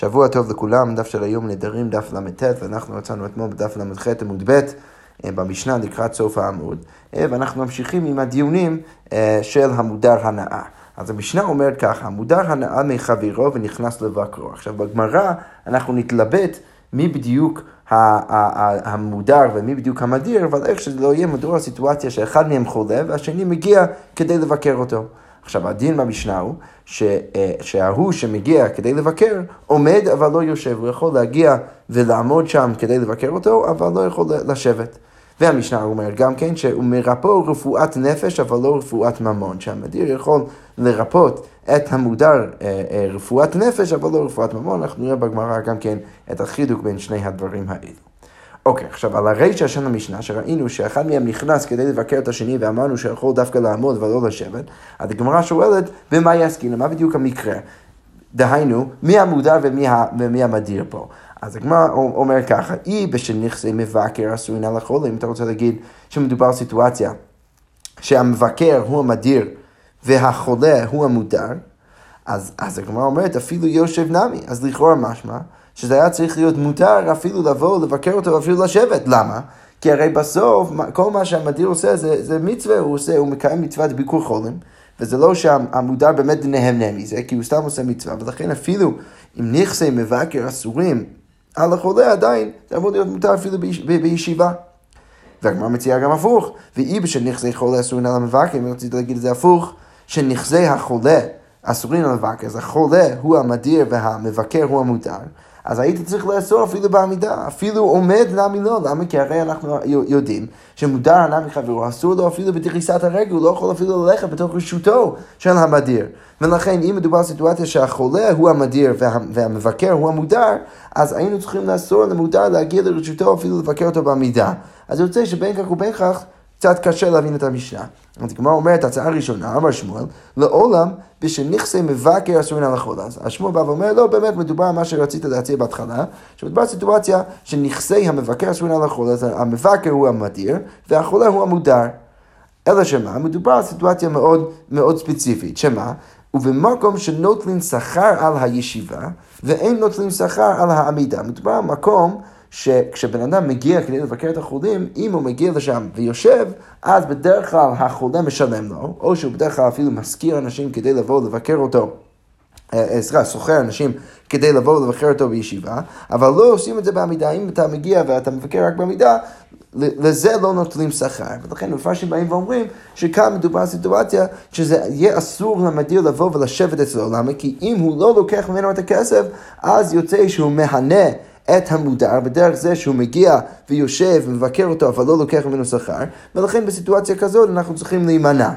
שבוע טוב לכולם, דף של היום נדרים, דף ל"ט, ואנחנו רצינו אתמול בדף ל"ח עמוד ב' אה, במשנה לקראת סוף העמוד, אה, ואנחנו ממשיכים עם הדיונים אה, של המודר הנאה. אז המשנה אומרת ככה, המודר הנאה מחבירו ונכנס לבקרו. עכשיו בגמרא אנחנו נתלבט מי בדיוק המודר ומי בדיוק המדיר, אבל איך שזה לא יהיה מדור הסיטואציה שאחד מהם חולה והשני מגיע כדי לבקר אותו. עכשיו, הדין במשנה הוא ש, אה, שההוא שמגיע כדי לבקר, עומד אבל לא יושב. הוא יכול להגיע ולעמוד שם כדי לבקר אותו, אבל לא יכול לשבת. והמשנה אומרת גם כן שהוא מרפאו רפואת נפש, אבל לא רפואת ממון. שהמדיר יכול לרפות את המודר אה, אה, רפואת נפש, אבל לא רפואת ממון. אנחנו נראה בגמרא גם כן את החידוק בין שני הדברים האלו. אוקיי, עכשיו על הרישא של המשנה, שראינו שאחד מהם נכנס כדי לבקר את השני ואמרנו שיכול דווקא לעמוד ולא לשבת, אז הגמרא שואלת, במה יסכין? מה בדיוק המקרה? דהיינו, מי המודר ומי, ומי המדיר פה? אז הגמרא אומר ככה, אי בשל נכסי מבקר אסורין על החולה, אם אתה רוצה להגיד שמדובר סיטואציה שהמבקר הוא המדיר והחולה הוא המודר, אז, אז הגמרא אומרת, אפילו יושב נמי, אז לכאורה משמע. שזה היה צריך להיות מותר אפילו לבוא, לבקר אותו, אפילו לשבת. למה? כי הרי בסוף, כל מה שהמדיר עושה זה, זה מצווה, הוא עושה, הוא מקיים מצוות ביקור חולים, וזה לא שהמודר באמת נהנה מזה, כי הוא סתם עושה מצווה, ולכן אפילו אם נכסי מבקר אסורים על החולה עדיין, זה אמור להיות מותר אפילו ביש, ב, בישיבה. והגמרא מציעה גם הפוך, ואי בשל נכסי חולה אסורים על המבקר, אם רציתי להגיד את זה הפוך, שנכסי החולה אסורים על המבקר, אז החולה הוא המדיר והמבקר הוא המותר. אז הייתי צריך לאסור אפילו בעמידה, אפילו עומד נמי לא, למה? כי הרי אנחנו יודעים שמודר הנמי מחברו, אסור לו אפילו בדריסת הרגל, הוא לא יכול אפילו ללכת בתוך רשותו של המדיר. ולכן אם מדובר על סיטואציה שהחולה הוא המדיר וה, והמבקר הוא המודר, אז היינו צריכים לאסור למודר להגיע לרשותו אפילו לבקר אותו בעמידה. אז יוצא שבין כך ובין כך קצת קשה להבין את המשנה. אז הגמרא אומרת, הצעה ראשונה, אמר שמואל, לעולם בשל נכסי מבקר אסורים על החול. אז השמואל בא ואומר, לא, באמת מדובר על מה שרצית להציע בהתחלה, שמדובר על סיטואציה שנכסי המבקר אסורים על החול, אז המבקר הוא המדיר, והחולה הוא המודר. אלא שמה? מדובר על סיטואציה מאוד מאוד ספציפית, שמה? ובמקום שנוטלים שכר על הישיבה, ואין נוטלים שכר על העמידה. מדובר על מקום שכשבן אדם מגיע כדי לבקר את החולים, אם הוא מגיע לשם ויושב, אז בדרך כלל החולה משלם לו, או שהוא בדרך כלל אפילו משכיר אנשים כדי לבוא לבקר אותו. אה, אה, סליחה, סוחר אנשים כדי לבוא ולבקר אותו בישיבה, אבל לא עושים את זה בעמידה. אם אתה מגיע ואתה מבקר רק בעמידה, לזה לא נוטלים שכר. ולכן מפרשים באים ואומרים שכאן מדובר על סיטואציה שזה יהיה אסור למדיר לבוא ולשבת אצלו. למה? כי אם הוא לא לוקח ממנו את הכסף, אז יוצא שהוא מהנה את המודר בדרך זה שהוא מגיע ויושב ומבקר אותו אבל לא לוקח ממנו שכר ולכן בסיטואציה כזאת אנחנו צריכים להימנע.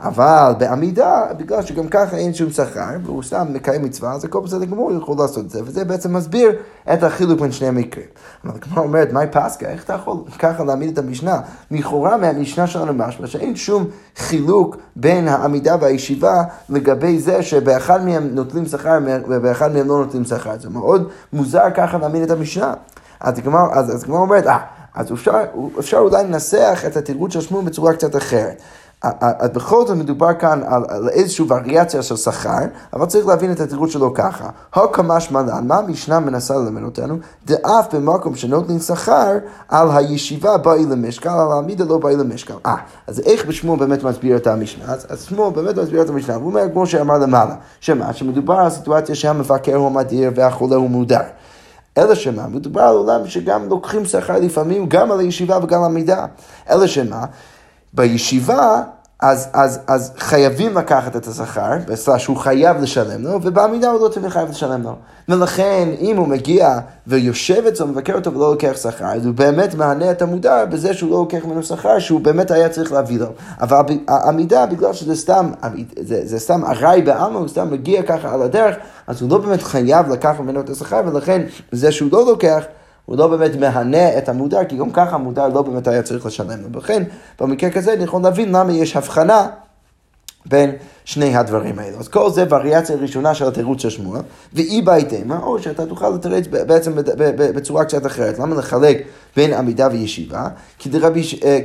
אבל בעמידה, בגלל שגם ככה אין שום שכר, והוא סתם מקיים מצווה, אז הכל בסדר גמור, יכול לעשות את זה, וזה בעצם מסביר את החילוק בין שני המקרים. אבל כמו אומרת, מהי פסקה? איך אתה יכול ככה להעמיד את המשנה? לכאורה מהמשנה שלנו משמע שאין שום חילוק בין העמידה והישיבה לגבי זה שבאחד מהם נוטלים שכר ובאחד מהם לא נוטלים שכר. זה מאוד מוזר ככה להעמיד את המשנה. אז הגמרא אומרת, אה, אז אפשר, אפשר אולי לנסח את התרגות של שמואל בצורה קצת אחרת. בכל זאת מדובר כאן על, על איזושהי וריאציה של שכר, אבל צריך להבין את התירוץ שלו ככה. הקמש מלן, מה המשנה מנסה ללמד אותנו? דאף במקום שנותנים שכר, על הישיבה באי למשקל, על העמידה לא באי למשקל. אה, אז איך בשמואל באמת מסביר את המשנה? אז, אז שמואל באמת מסביר את המשנה, הוא אומר כמו שאמר למעלה, שמה? שמדובר על סיטואציה שהמבקר הוא מדיר והחולה הוא מודר. אלא שמה, מדובר על עולם שגם לוקחים שכר לפעמים גם על הישיבה וגם על המידה. אלא שמה, בישיבה, אז, אז, אז חייבים לקחת את השכר, בסדר שהוא חייב לשלם לו, ובעמידה הוא לא תמיד חייב לשלם לו. ולכן, אם הוא מגיע ויושב אצלו, מבקר אותו ולא לוקח שכר, אז הוא באמת מענה את המודר בזה שהוא לא לוקח ממנו שכר, שהוא באמת היה צריך להביא לו. אבל העמידה, בגלל שזה סתם, זה, זה סתם ארעי בעלמא, הוא סתם מגיע ככה על הדרך, אז הוא לא באמת חייב לקחת ממנו את השכר, ולכן זה שהוא לא לוקח, הוא לא באמת מהנה את המודר, כי גם ככה המודר לא באמת היה צריך לשלם לו. ולכן, במקרה כזה אני יכול להבין למה יש הבחנה בין שני הדברים האלו. אז כל זה וריאציה ראשונה של התירוץ של שמואל, ואי בהתאמה, או שאתה תוכל לתרץ בעצם בצורה קצת אחרת. למה לחלק בין עמידה וישיבה?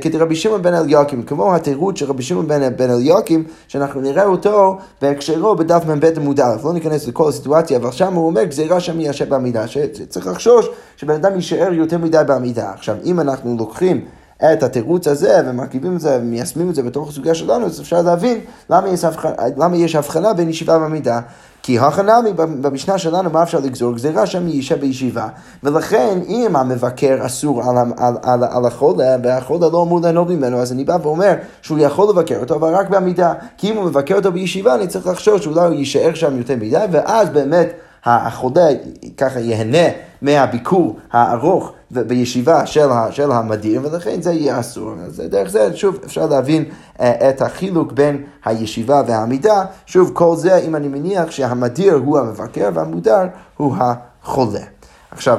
כדרבי שמעון בן אליוקים, כמו התירוץ של רבי שמעון בן אליוקים, שאנחנו נראה אותו בהקשרו בדף מ"ב עמוד א', לא ניכנס לכל הסיטואציה, אבל שם הוא אומר גזירה שם יישב בעמידה, שצריך לחשוש שבן אדם יישאר יותר מדי בעמידה. עכשיו, אם אנחנו לוקחים את התירוץ הזה ומרכיבים את זה ומיישמים את זה בתוך הסוגיה שלנו, אז אפשר להבין למה יש, הבחנה, למה יש הבחנה בין ישיבה ועמידה. כי הכנמי במשנה שלנו, מה אפשר לגזור? גזירה שם יישב בישיבה. ולכן, אם המבקר אסור על, על, על, על החולה, והחולה לא אמור ליהנות ממנו, אז אני בא ואומר שהוא יכול לבקר אותו, אבל רק בעמידה. כי אם הוא מבקר אותו בישיבה, אני צריך לחשוב שאולי הוא יישאר שם יותר מדי, ואז באמת החולה ככה ייהנה מהביקור הארוך בישיבה של, של המדיר, ולכן זה יהיה אסור. אז דרך זה, שוב, אפשר להבין אה, את החילוק בין הישיבה והעמידה. שוב, כל זה, אם אני מניח שהמדיר הוא המבקר והמודר הוא החולה. עכשיו,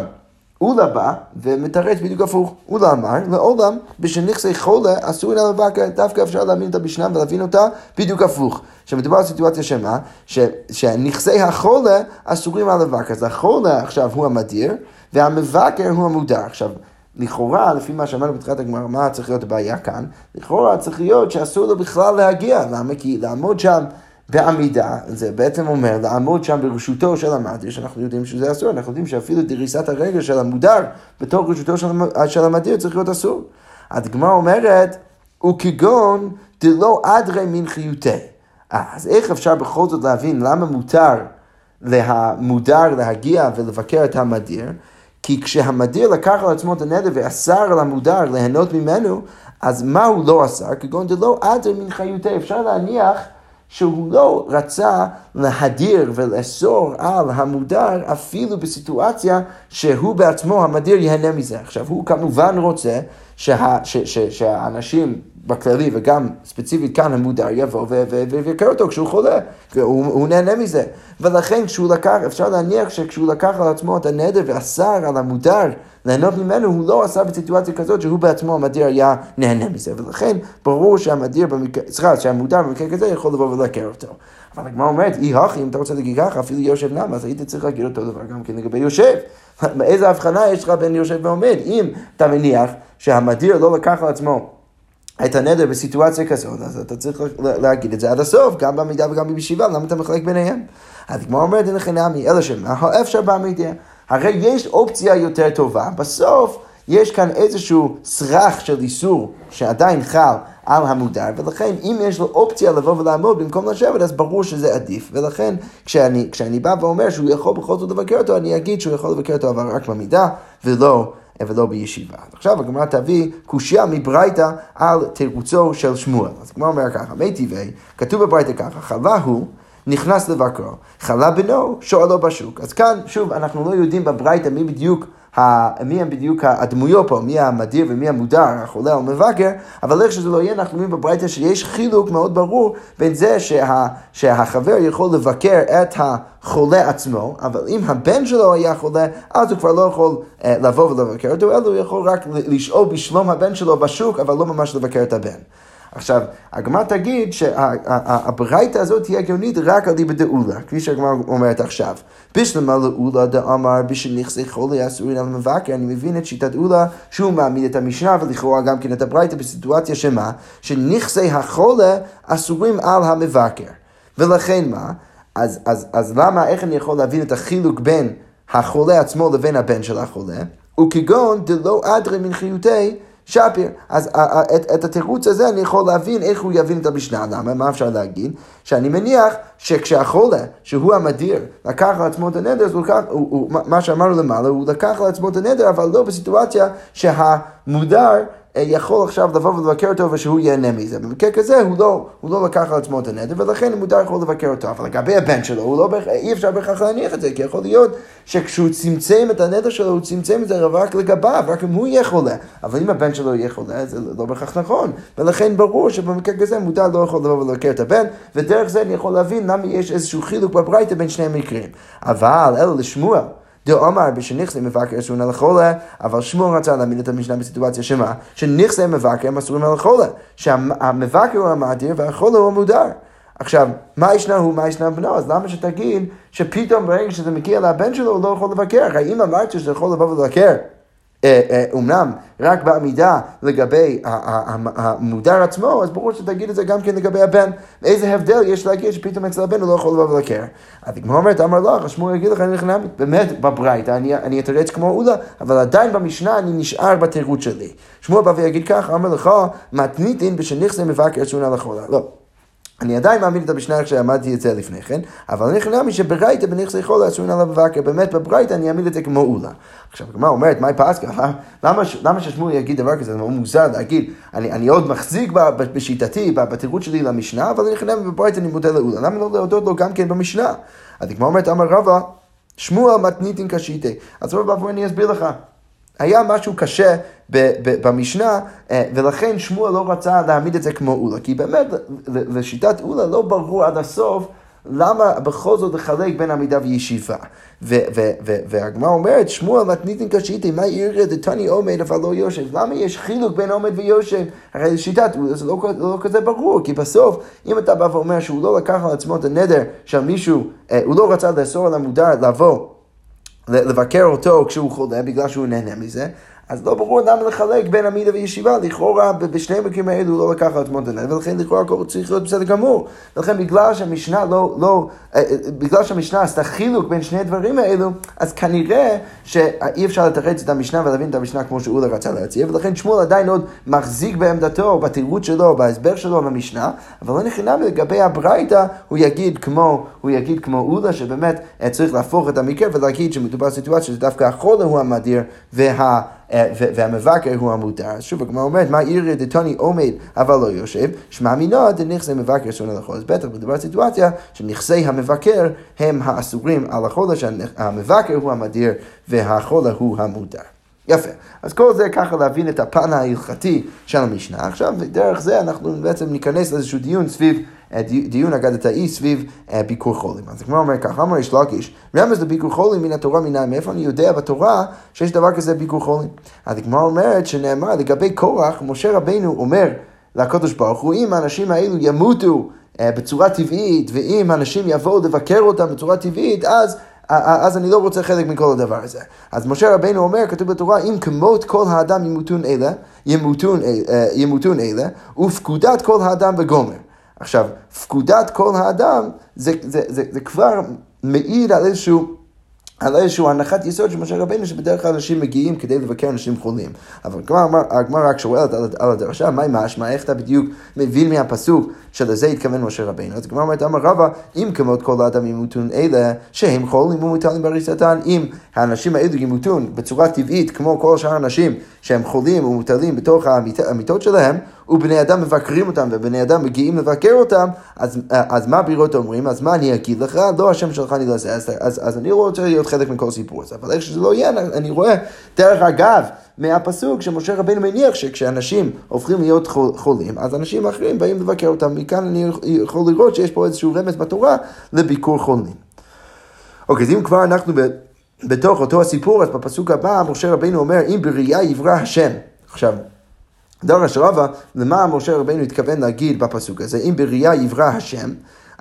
אולה בא ומתרץ בדיוק הפוך. אולה אמר, לעולם, בשנכסי חולה אסור לה לבקר, דווקא אפשר להבין את המשנה ולהבין אותה בדיוק הפוך. שמדובר על סיטואציה שמה? שנכסי החולה אסורים על לבקר. אז החולה עכשיו הוא המדיר, והמבקר הוא המודר. עכשיו, לכאורה, לפי מה שאמרנו בתחילת הגמרא, מה צריך להיות הבעיה כאן? לכאורה צריך להיות שאסור לו בכלל להגיע. למה? כי לעמוד שם בעמידה, זה בעצם אומר לעמוד שם ברשותו של המדיר, שאנחנו יודעים שזה אסור, אנחנו יודעים שאפילו דריסת הרגל של המודר בתוך רשותו של המדיר צריך להיות אסור. הדגמרא אומרת, וכגון דלא אדרי מן חיותי. אז איך אפשר בכל זאת להבין למה מותר למודר להגיע ולבקר את המדיר? כי כשהמדיר לקח על עצמו את הנדר ואסר על המודר ליהנות ממנו, אז מה הוא לא אסר? כגון דלא אדר מן חיותי. אפשר להניח שהוא לא רצה להדיר ולאסור על המודר אפילו בסיטואציה שהוא בעצמו, המדיר, ייהנה מזה. עכשיו, הוא כמובן רוצה שה, ש, ש, שהאנשים בכללי וגם ספציפית כאן המודר יבוא ויבקר אותו כשהוא חולה, והוא נהנה מזה. ולכן כשהוא לקח, אפשר להניח שכשהוא לקח על עצמו את הנדר ואסר על המודר ליהנות ממנו, הוא לא עשה בסיטואציה כזאת שהוא בעצמו המדיר היה נהנה מזה. ולכן ברור שהמדיר, סליחה, שהמודר במקרה כזה יכול לבוא ולבקר אותו. אבל הגמרא אומרת, אי הכי, אם אתה רוצה להגיד ככה, אפילו יושב נם, אז היית צריך להגיד אותו דבר גם כן לגבי יושב. איזה הבחנה יש לך בין יושב ועומד? אם אתה מניח שהמדיר לא לקח על עצמו את הנדר בסיטואציה כזאת, אז אתה צריך להגיד את זה עד הסוף, גם בעמידה וגם בישיבה, למה אתה מחלק ביניהם? אז כמו אומרת, אין לכם נעמי, אלא שמה, אפשר בעמידה. הרי יש אופציה יותר טובה, בסוף יש כאן איזשהו סרח של איסור שעדיין חל על המודר, ולכן אם יש לו אופציה לבוא ולעמוד במקום לשבת, אז ברור שזה עדיף. ולכן כשאני, כשאני בא ואומר שהוא יכול בכל זאת לבקר אותו, אני אגיד שהוא יכול לבקר אותו אבל רק במידה, ולא... ולא בישיבה. עכשיו הגמרא תביא קושייה מברייתא על תירוצו של שמואל. אז הגמרא אומר ככה, מי טבעי, כתוב בברייתא ככה, חלה הוא נכנס לבקרו, חלה בנו, שואלו בשוק. אז כאן, שוב, אנחנו לא יודעים בברייתא מי בדיוק מי הם בדיוק הדמויות פה, מי המדיר ומי המודר, החולה או המבקר, אבל איך שזה לא יהיה, אנחנו רואים בברייתא שיש חילוק מאוד ברור בין זה שה, שהחבר יכול לבקר את החולה עצמו, אבל אם הבן שלו היה חולה, אז הוא כבר לא יכול uh, לבוא ולבקר אותו, אלא הוא יכול רק לשאול בשלום הבן שלו בשוק, אבל לא ממש לבקר את הבן. עכשיו, הגמרא תגיד שהברייתא הזאת תהיה הגיונית רק על דיבה דאולה, כפי שהגמרא אומרת עכשיו. בשלמה לאולה דאמר בשל נכסי חולי אסורים על מבקר, אני מבין את שיטת אולה שהוא מעמיד את המשנה ולכאורה גם כן את הברייתא בסיטואציה שמה? שנכסי החולה אסורים על המבקר. ולכן מה? אז, אז, אז למה, איך אני יכול להבין את החילוק בין החולה עצמו לבין הבן של החולה? וכגון דלא אדרי מן חיותי שפיר. אז את, את התירוץ הזה אני יכול להבין איך הוא יבין את המשנה. למה? מה אפשר להגיד? שאני מניח שכשהחולה, שהוא המדיר, לקח על עצמו את הנדר, הוא לקח, הוא, הוא, מה שאמרנו למעלה, הוא לקח על עצמו את הנדר, אבל לא בסיטואציה שהמודר אה, יכול עכשיו לבוא ולבקר אותו ושהוא ייהנה מזה. במקרה כזה הוא לא, הוא לא לקח על עצמו את הנדר ולכן מותר יכול לבקר אותו. אבל לגבי הבן שלו, לא, אי אפשר בהכרח להניח את זה, כי יכול להיות שכשהוא צמצם את הנדר שלו, הוא צמצם את זה רק לגביו, רק אם הוא יהיה חולה. אבל אם הבן שלו יהיה חולה, זה לא בהכרח נכון. ולכן ברור שבמקרה כזה מותר לא יכול לבוא ולבקר את הבן, ודרך זה אני יכול להבין למה יש איזשהו חילוק בברייתא בין שני המקרים. אבל אלא לשמואל. דאמר בשנכסי מבקר אסורים על החולה, אבל שמואל רצה להעמיד את המשנה בסיטואציה שמה? שנכסי מבקר הם אסורים על החולה, שהמבקר הוא המאדיר והחולה הוא המודר. עכשיו, מה ישנה הוא, מה ישנה בנו? אז למה שתגיד שפתאום ברגע שזה מגיע לבן שלו הוא לא יכול לבקר? הרי אם אמרת שזה יכול לבוא ולבקר אומנם רק בעמידה לגבי המודר עצמו, אז ברור שתגיד את זה גם כן לגבי הבן. איזה הבדל יש להגיד שפתאום אצל הבן הוא לא יכול לבוא ולקר. אז הגמרא אומרת, אמר לך, שמואל יגיד לך, אני נכנע, באמת בברייתא, אני, אתרץ כמו אולה, אבל עדיין במשנה אני נשאר בתירוץ שלי. שמואל בא ויגיד כך, אמר לך, מתניתין בשנכסי מבקר שונה לחולה. לא. אני עדיין מאמין את המשנה שעמדתי את זה לפני כן, אבל אני חנמי שברייתא בנכסי חולה אסור עליו מבקר, באמת בברייתא אני אעמיד את זה כמו אולה. עכשיו, הגמרא אומרת, מהי פסקה? למה, למה ששמואל יגיד דבר כזה? זה מאוד מוזר להגיד, אני, אני עוד מחזיק בשיטתי, בתירוץ שלי למשנה, אבל אני חנמי בברייתא אני מודה לאולה. למה לא להודות לו גם כן במשנה? אז הגמרא אומרת, אמר רבא, שמואל מתניתין קשיתי. אז רבא, בוא אני אסביר לך. היה משהו קשה במשנה, אה, ולכן שמואל לא רצה להעמיד את זה כמו אולה, כי באמת לשיטת אולה לא ברור עד הסוף למה בכל זאת לחלק בין עמידה וישיבה. והגמרא אומרת, שמואל מתניתין קשיתי, מה יראה דתני עומד אבל לא יושב? למה יש חילוק בין עומד ויושב? הרי לשיטת אולה זה לא, לא כזה ברור, כי בסוף, אם אתה בא ואומר שהוא לא לקח על עצמו את הנדר של מישהו, אה, הוא לא רצה לאסור על המודר לבוא לבקר אותו כשהוא חולה בגלל שהוא נהנה מזה, אז לא ברור למה לחלק בין עמידה וישיבה, לכאורה בשני המקרים האלו לא לקח את הנהל, ולכן לכאורה הכל צריך להיות בסדר גמור. ולכן בגלל שהמשנה לא, לא, אה, אה, בגלל שהמשנה עשתה חילוק בין שני הדברים האלו, אז כנראה שאי אפשר לתרץ את המשנה ולהבין את המשנה כמו שאולה רצה להציע, ולכן שמואל עדיין עוד מחזיק בעמדתו, בתירוץ שלו, בהסבר שלו למשנה, אבל לא נכנע לגבי הברייתא, הוא יגיד כמו, הוא יגיד כמו אולה, שבאמת אה, צריך להפוך את המקרה ולהגיד שמדובר בסיטואציה שדווקא החולה הוא המדיר, וה... אה, והמבקר הוא המותר. אז שוב, הגמרא אומרת, מה עיר דתני עומד אבל לא יושב, שמע מינו דנכסי מבקר שונה לחול. אז בטח מדובר על סיטואציה שנכסי המבקר הם האסורים על החולה, שהמבקר הוא המדיר והחולה הוא המותר. יפה. אז כל זה ככה להבין את הפן ההלכתי של המשנה. עכשיו, דרך זה אנחנו בעצם ניכנס לאיזשהו דיון סביב דיון אגדתאי סביב אה, ביקור חולים. אז הגמרא אומר ככה, אמר יש לקיש, רמז לביקור חולים מן התורה מנין, מאיפה אני יודע בתורה שיש דבר כזה ביקור חולים? אז הגמרא אומרת שנאמר לגבי קורח, משה רבינו אומר לקדוש ברוך הוא, אם האנשים האלו ימותו אה, בצורה טבעית, ואם אנשים יבואו לבקר אותם בצורה טבעית, אז... אז אני לא רוצה חלק מכל הדבר הזה. אז משה רבינו אומר, כתוב בתורה, אם כמות כל האדם ימותון אלה, ימותון, אה, ימותון אלה, ופקודת כל האדם בגומר. עכשיו, פקודת כל האדם זה, זה, זה, זה כבר מעיד על איזשהו... על איזושהי הנחת יסוד של משה רבינו, שבדרך כלל אנשים מגיעים כדי לבקר אנשים חולים. אבל הגמרא רק שואלת על, על הדרשה, מהי משמע, איך אתה בדיוק מבין מהפסוק שלזה התכוון משה רבינו. אז הגמרא אומרת, אמר רבא, אם כמות כל האדם ימותון אלה, שהם חולים ומוטלים בריסתן, אם האנשים האלו ימותון בצורה טבעית, כמו כל שאר האנשים שהם חולים ומוטלים בתוך המיטות שלהם, ובני אדם מבקרים אותם, ובני אדם מגיעים לבקר אותם, אז, אז מה בירות אומרים? אז מה אני אגיד לך? לא השם שלך אני לא אעשה. אז, אז, אז אני רוצה להיות חלק מכל סיפור הזה. אבל איך שזה לא יהיה, אני רואה, דרך אגב, מהפסוק שמשה רבינו מניח שכשאנשים הופכים להיות חולים, אז אנשים אחרים באים לבקר אותם. מכאן אני יכול לראות שיש פה איזשהו רמז בתורה לביקור חולים. אוקיי, אז אם כבר אנחנו ב... בתוך אותו הסיפור, אז בפסוק הבא, משה רבינו אומר, אם בראייה יברא השם. עכשיו, דרש רבא, למה משה רבינו התכוון להגיד בפסוק הזה? אם בראייה יברא השם,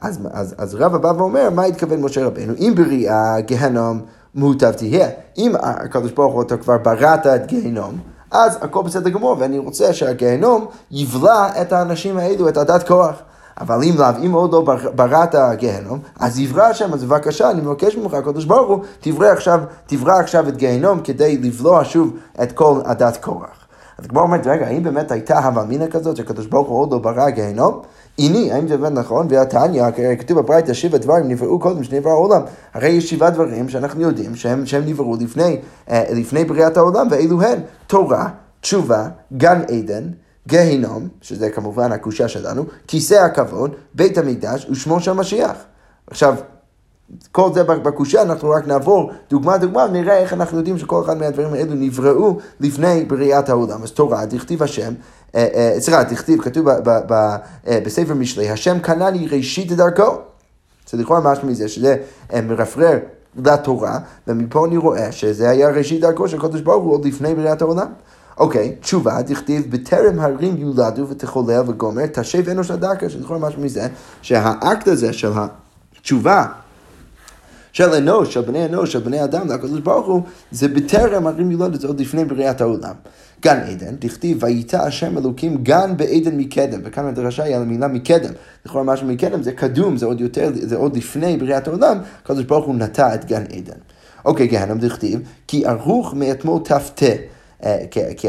אז, אז, אז רבא בא ואומר, מה התכוון משה רבינו? אם בראייה גהנום מוטב תהיה. אם הקדוש ברוך הוא אתה כבר בראת את גיהנום, אז הכל בסדר גמור, ואני רוצה שהגיהנום יבלע את האנשים האלו, את הדת כוח. אבל אם לאו, אם עוד לא בראת גיהנום, אז יברא השם, אז בבקשה, אני מבקש ממך, הקדוש ברוך הוא, תברא עכשיו, תברא עכשיו את גיהנום כדי לבלוע שוב את כל הדת כוח. אז כמו אומרת, רגע, האם באמת הייתה הווה מינא כזאת שהקדוש ברוך הוא עוד לא ברא גיהנום? הנה, האם זה באמת נכון? והתניא, כתוב בברייתא, שבע דברים נבראו קודם שנברא העולם. הרי יש שבעה דברים שאנחנו יודעים שהם, שהם נבראו לפני, אה, לפני בריאת העולם, ואלו הן תורה, תשובה, גן עדן, גיהינום, שזה כמובן הקושה שלנו, כיסא הכבוד, בית המקדש ושמו של משיח. עכשיו, כל זה בקושה, אנחנו רק נעבור דוגמה דוגמה, נראה איך אנחנו יודעים שכל אחד מהדברים האלו נבראו לפני בריאת העולם. אז תורה, דכתיב השם, אה, אה, סליחה, דכתיב, כתוב אה, בספר משלי, השם קנה לי ראשית דרכו. זה לכאורה משהו מזה, שזה מרפרר לתורה, ומפה אני רואה שזה היה ראשית דרכו של הקדוש ברוך הוא עוד לפני בריאת העולם. אוקיי, תשובה, דכתיב, בטרם הרים יולדו ותחולל וגומר, תשב אנוש הדקה, שלכאורה משהו מזה, שהאקט הזה של התשובה של אנוש, של בני אנוש, של בני אדם, לקדוש ברוך הוא, זה בטרם הרים יולדת, זה עוד לפני בריאת העולם. גן עדן, דכתיב, וייטע השם אלוקים גן בעדן מקדם, וכאן הדרשה היא על המילה מקדם. לכאורה משהו מקדם זה קדום, זה עוד יותר, זה עוד לפני בריאת העולם, הקדוש ברוך הוא נטע את גן עדן. אוקיי, גהנם דכתיב, כי ערוך מאתמול ת"ט, אה, כי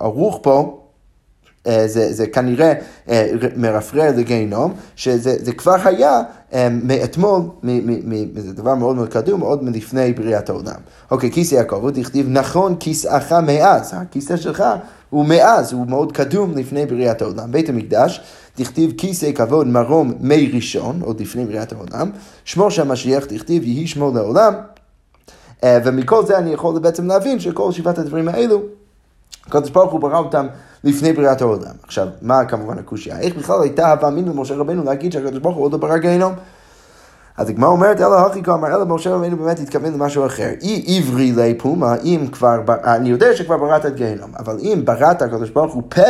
ערוך פה אה, זה, זה כנראה אה, מרפרר לגיהנום, שזה כבר היה אה, מאתמול, זה דבר מאוד מאוד קדום, מאוד מלפני בריאת העולם. אוקיי, כיסא יעקב, הוא דכתיב, נכון כיסאך מאז, הכיסא שלך הוא מאז, הוא מאוד קדום לפני בריאת העולם. בית המקדש, דכתיב כיסא כבוד מרום מי ראשון, עוד לפני בריאת העולם, שמו של המשיח, דכתיב יהי שמו לעולם, ומכל זה אני יכול בעצם להבין שכל שבעת הדברים האלו, הקדוש ברוך הוא ברא אותם לפני בריאת העולם. עכשיו, מה כמובן הקושייה? איך בכלל הייתה הווה אמין למשה רבנו להגיד שהקדוש ברוך הוא עוד לא ברא גיהנום? אז הגמרא אומרת, אלא הכי כאמר, אלא משה רבנו באמת התכוון למשהו אחר. אי עברי לי פומה, אם כבר, אני יודע שכבר בראת את גיהנום, אבל אם בראת הקדוש ברוך הוא פה,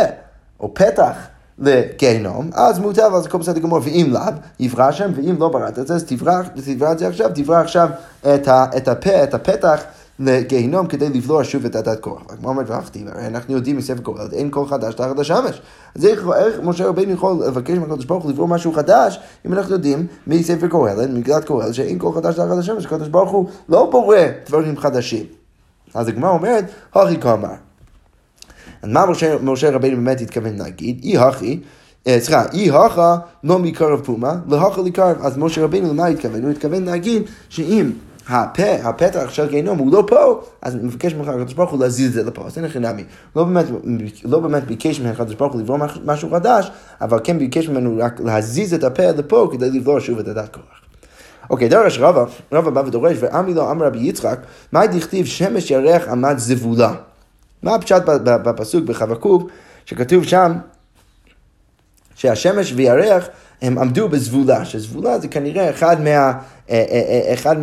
או פתח, לגיהנום, אז מוטב, אז הכל בסדר גמור, ואם לאו, יברא שם, ואם לא בראת את זה, אז תברא את זה עכשיו, תברא עכשיו את הפה, את הפתח. לגיהינום כדי לבלוע שוב את הדת קורח. הגמרא אומרת ואכתיב, הרי אנחנו יודעים מספר קורח, אין קול חדש תחת השמש. אז איך, איך משה רבינו יכול לבקש מהקדוש ברוך הוא לברוא משהו חדש, אם אנחנו יודעים מספר קורח, מגילת קורח, שאין קול חדש תחת השמש, הקדוש ברוך הוא לא בורא דברים חדשים. אז הגמרא אומרת, הכי כאמר. אז מה משה, משה רבינו באמת התכוון להגיד? אי הכי, אה, סליחה, אי הכא לא מקרב פומה, להכא לקרב. אז משה רבינו למה התכוון? הוא התכוון להגיד שאם הפה, הפתח של גיהנום הוא לא פה, אז אני מבקש ממך, הקדוש ברוך הוא, להזיז את זה לפה. אז אין לכם נמי. לא באמת, לא באמת ביקש ממך, הקדוש ברוך הוא, לברוא משהו חדש, אבל כן ביקש ממנו רק להזיז את הפה לפה כדי לברוא שוב את הדת כוח. אוקיי, דרש רבא, רבא בא ודורש, ועמי לא אמר רבי יצחק, מה דכתיב שמש ירח עמד זבולה? מה הפשט בפסוק בחבקוק, שכתוב שם שהשמש וירח הם עמדו בזבולה, שזבולה זה כנראה אחד מה... אה, אה, אה, אחד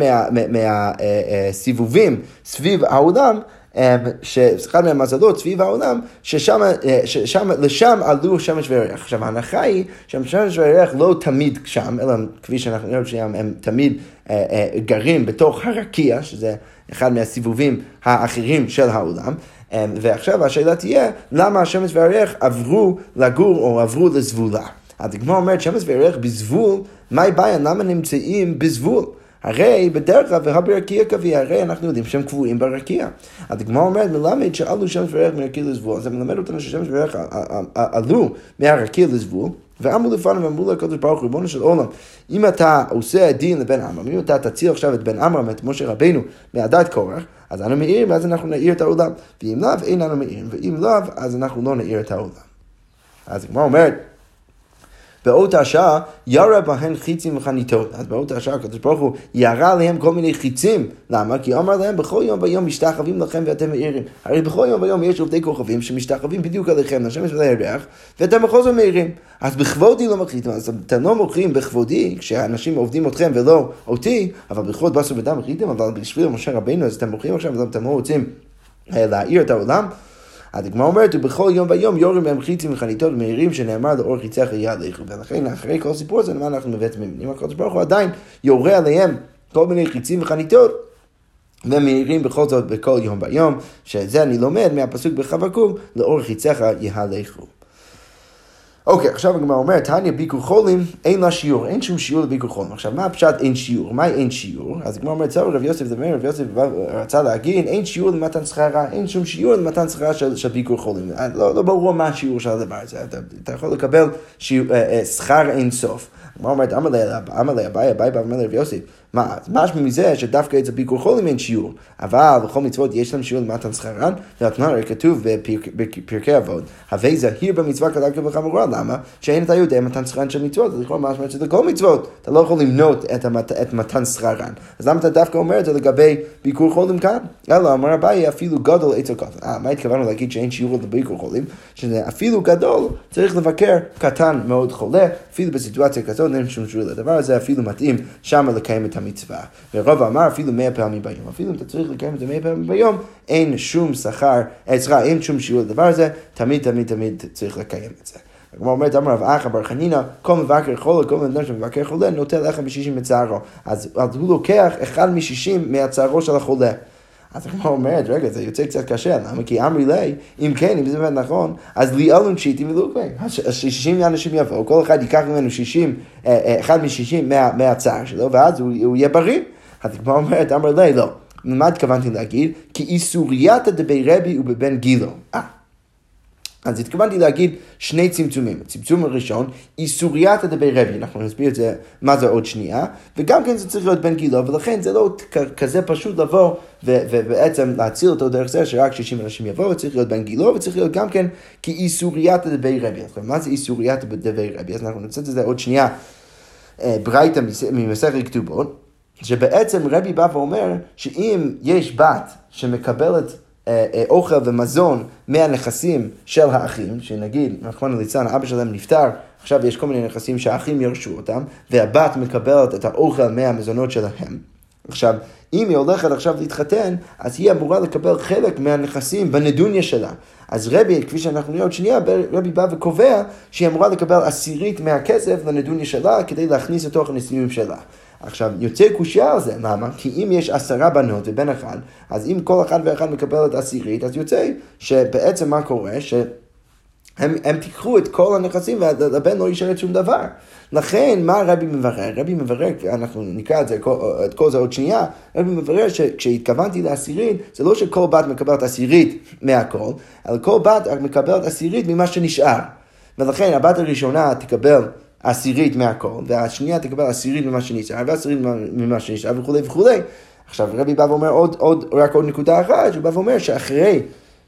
מהסיבובים סביב העולם, אחד מהמזלות סביב העולם, ששם, ששם, לשם עלו שמש וירח. עכשיו ההנחה היא שהשמש וירח לא תמיד שם, אלא כפי שאנחנו יודעים שהם הם תמיד גרים בתוך הרקיע, שזה אחד מהסיבובים האחרים של העולם. ועכשיו השאלה תהיה, למה השמש והירח עברו לגור או עברו לזבולה? אז הגמרא אומרת שמש וירח בזבול, מה הבעיה? למה נמצאים בזבול? הרי בדרך כלל והברקיע קביע, הרי אנחנו יודעים שהם קבועים ברקיע. הגמרא אומרת, מלמד שעלו שמש וירח מרקיע לזבול. אז זה מלמד אותנו ששמש וירח עלו מהרקיע לזבול. ואמרו לפניו ואמרו לקדוש ברוך הוא, ריבונו של עולם, אם אתה עושה דין לבן עמרם, אם אתה תציל עכשיו את בן עמרם, את משה רבנו, מעדת קורח, אז אנו מאירים, ואז אנחנו נאיר את העולם. ואם לאו, אין לנו מאירים, ואם לאו, אז אנחנו לא נאיר את העולם. אז הגמרא אומרת, באות השעה ירה בהן חיצים וחניתות. אז באות השעה הקדוש ברוך הוא ירה עליהם כל מיני חיצים. למה? כי אמר להם בכל יום ויום משתחווים לכם ואתם מאירים. הרי בכל יום ויום יש עובדי כוכבים שמשתחווים בדיוק עליכם, לשמש ולירח, ואתם בכל זאת מאירים. אז בכבודי לא מוכרים, אז אתם לא מוכרים בכבודי, כשאנשים עובדים אתכם ולא אותי, אבל בכבוד בסו ודם מכריתם, אבל בשביל משה רבינו אז אתם מוכרים עכשיו, אז אתם לא רוצים אה, להאיר את העולם. אז הגמרא אומרת, ובכל יום ויום יורים בהם חיצים וחניתות מהירים שנאמר לאור חיציך יד לכו. ולכן אחרי כל סיפור הזה, למה אנחנו מבצעים? אם הקדוש ברוך הוא עדיין יורה עליהם כל מיני חיצים וחניתות, ומאירים בכל זאת בכל יום ביום, שזה אני לומד מהפסוק בחבקוק, לאור חיציך יהלכו. אוקיי, okay, עכשיו הגמרא אומרת, תניא ביקור חולים, אין לה שיעור, אין שום שיעור לביקור חולים. עכשיו, מה הפשט אין שיעור? מה אין שיעור? אז הגמרא אומרת, צאו רב יוסף דבר, רב יוסף רצה להגיד, אין שיעור למתן שכרה, אין שום שיעור למתן שכרה של, של ביקור חולים. לא, לא ברור מה השיעור של הדבר הזה, אתה, אתה יכול לקבל אה, אה, שכר אין סוף. הגמרא אומרת, אמר לה אביי, אביי בא ואומר לרב יוסף, מה, משמע מזה שדווקא אצל ביקור חולים אין שיעור, אבל בכל מצוות יש להם שיעור למתן שכרן, והתנא הרי כתוב בפרקי אבות, הווי זהיר במצווה כדאי וחמורה, למה? שאין אתה יודע מתן שכרן של מצוות, אז לכאורה משמע שזה כל מצוות, אתה לא יכול למנות את, המת, את מתן שכרן, אז למה אתה דווקא אומר את זה לגבי ביקור חולים כאן? אלא אמר אביי אפילו גדול עצו כף. אה, מה התכוונו להגיד שאין שיעור לביקור חולים? שזה אפילו גדול צריך לבקר קטן מאוד חולה, אפילו בסיטואציה כזאת אין שום שיעור לדבר הזה, אפילו מתאים שמה לקיים את המצווה. ורוב אמר אפילו מאה פעמים ביום. אפילו אם אתה צריך לקיים את זה מאה פעמים ביום, אין שום שכר, סליחה, אין שום שיעור לדבר הזה, תמיד תמיד תמיד צריך לקיים את זה. כמו אומרת, אמר רב אחא בר חנינא, כל מבקר חולה, כל אדם שמבקר חולה, נוטל לחם בשישים מצערו. אז, אז הוא לוקח אחד משישים מהצערו של החולה. אז הגמרא אומרת, רגע, זה יוצא קצת קשה, למה? כי אמרי לי, אם כן, אם זה באמת נכון, אז לי אלון שיטים ולוקבי. אז 60 אנשים יבואו, כל אחד ייקח ממנו 60, אה, אה, אחד מ-60 מהצער שלו, ואז הוא, יהיה בריא. אז הגמרא אומרת, אמר לי, לא. מה התכוונתי להגיד? כי איסורייתא דבי רבי ובבן גילו. אה. אז התכוונתי להגיד שני צמצומים. הצמצום הראשון, איסורייתא דבי רבי, אנחנו נסביר את זה, מה זה עוד שנייה, וגם כן זה צריך להיות בן גילו, ולכן זה לא כזה פשוט לבוא ובעצם להציל אותו דרך זה שרק 60 אנשים יבואו, צריך להיות בן גילו, וצריך להיות גם כן כאיסורייתא דבי רבי. אז מה זה איסורייתא דבי רבי? אז אנחנו נצא את זה עוד שנייה, אה, ברייתא ממסכת כתובות. שבעצם רבי בא ואומר שאם יש בת שמקבלת אוכל ומזון מהנכסים של האחים, שנגיד, נכון ליצן, אבא שלהם נפטר, עכשיו יש כל מיני נכסים שהאחים ירשו אותם, והבת מקבלת את האוכל מהמזונות שלהם. עכשיו, אם היא הולכת עכשיו להתחתן, אז היא אמורה לקבל חלק מהנכסים בנדוניה שלה. אז רבי, כפי שאנחנו נראה עוד שנייה, רבי בא וקובע שהיא אמורה לקבל עשירית מהכסף לנדוניה שלה כדי להכניס לתוך הנישואים שלה. עכשיו, יוצא קושייה על זה, למה? כי אם יש עשרה בנות ובן אחד, אז אם כל אחד ואחד מקבל את עשירית, אז יוצא שבעצם מה קורה? שהם הם תיקחו את כל הנכסים והבן לא ישרת שום דבר. לכן, מה רבי מברר? רבי מברר, אנחנו נקרא את, זה, את כל זה עוד שנייה, רבי מברר שכשהתכוונתי לעשירית, זה לא שכל בת מקבלת עשירית מהכל, אלא כל בת מקבלת עשירית ממה שנשאר. ולכן הבת הראשונה תקבל עשירית מהכל, והשנייה תקבל עשירית ממה שנשאר, ועשירית ממה שנשאר וכולי וכולי. עכשיו רבי בא ואומר עוד, עוד, רק עוד נקודה אחת, שהוא בא ואומר שאחרי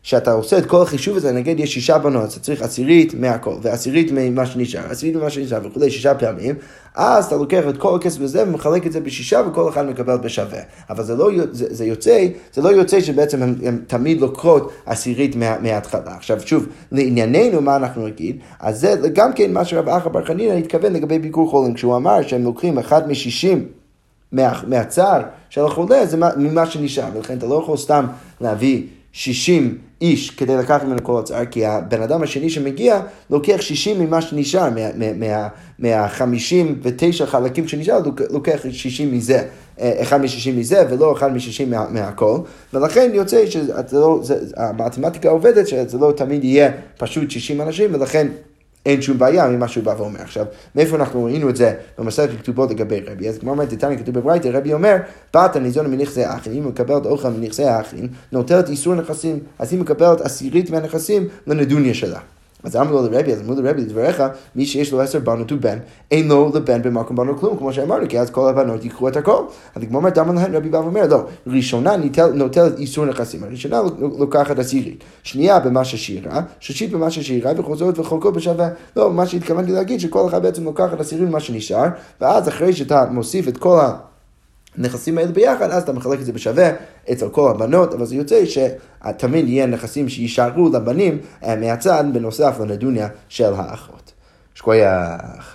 שאתה עושה את כל החישוב הזה, נגיד יש שישה בנות, אתה צריך עשירית מהכל, ועשירית ממה שנשאר, עשירית ממה שנשאר וכולי, שישה פעמים, אז אתה לוקח את כל הכסף הזה ומחלק את זה בשישה וכל אחד מקבל בשווה. אבל זה לא זה, זה יוצא, זה לא יוצא שבעצם הם תמיד לוקחות עשירית מה, מההתחלה. עכשיו שוב, לענייננו מה אנחנו נגיד, אז זה גם כן מה שרב אחא בר חנינא התכוון לגבי ביקור חולים, כשהוא אמר שהם לוקחים אחד משישים מה, מהצער של החולה, זה ממה שנשאר, ולכן אתה לא יכול סתם להביא 60 איש כדי לקחת ממנו כל הצער, כי הבן אדם השני שמגיע לוקח 60 ממה שנשאר, מה-59 חלקים שנשאר, לוקח 60 מזה, אה, אחד מ-60 מזה ולא אחד מ-60 מה, מהכל, ולכן יוצא שהמתמטיקה לא, עובדת שזה לא תמיד יהיה פשוט 60 אנשים, ולכן אין שום בעיה ממה שהוא בא ואומר. עכשיו, מאיפה אנחנו ראינו את זה במסכת כתובות לגבי רבי? אז כמו אומרת, דתניא כתוב בברייתא, רבי אומר, בת הניזונה מנכסי האחים, אם מקבלת אוכל מנכסי האחים, נוטלת איסור נכסים, אז היא מקבלת עשירית מהנכסים לנדוניה שלה. אז אמרו לו לרבי, אז אמרו לרבי, לדבריך, מי שיש לו עשר בנות ובן, אין לו לבן במקום בנו כלום, כמו שאמרנו, כי אז כל הבנות ייקחו את הכל. אז כמו אומר, דמה להן רבי בא ואומר, לא, ראשונה נוטלת איסור נכסים, הראשונה לוקחת עשירית, שנייה במה ששירה, שלישית במה ששירה, וחוזרת וחולקות בשווה. לא, מה שהתכוונתי להגיד, שכל אחד בעצם לוקחת עשירית ממה שנשאר, ואז אחרי שאתה מוסיף את כל ה... נכסים האלה ביחד, אז אתה מחלק את זה בשווה אצל כל הבנות, אבל זה יוצא שתמיד יהיה נכסים שיישארו לבנים אה, מהצד, בנוסף לנדוניה של האחות. שכוייח.